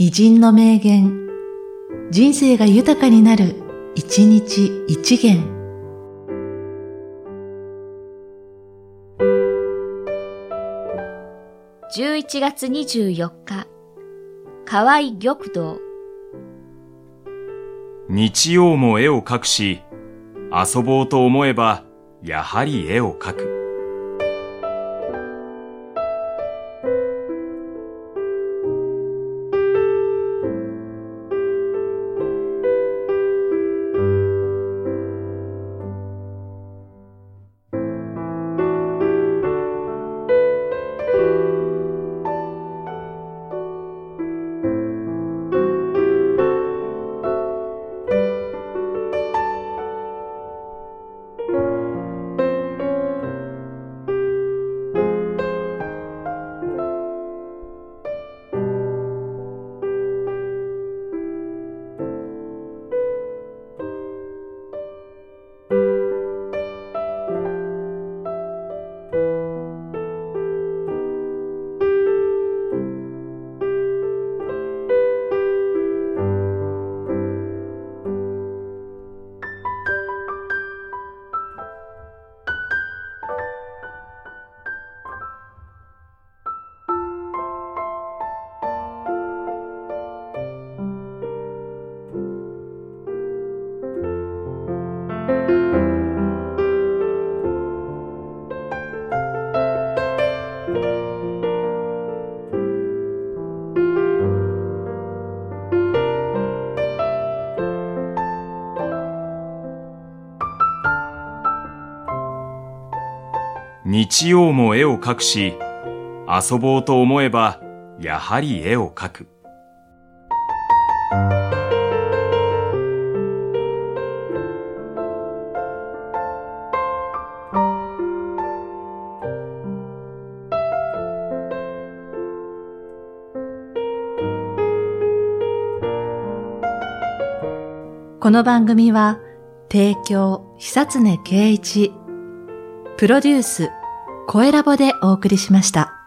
偉人の名言、人生が豊かになる、一日一元。11月24日、河合玉堂。日曜も絵を描くし、遊ぼうと思えば、やはり絵を描く。日曜も絵を描くし、遊ぼうと思えば、やはり絵を描く。この番組は、提供、久常圭一、プロデュース、声ラボでお送りしました。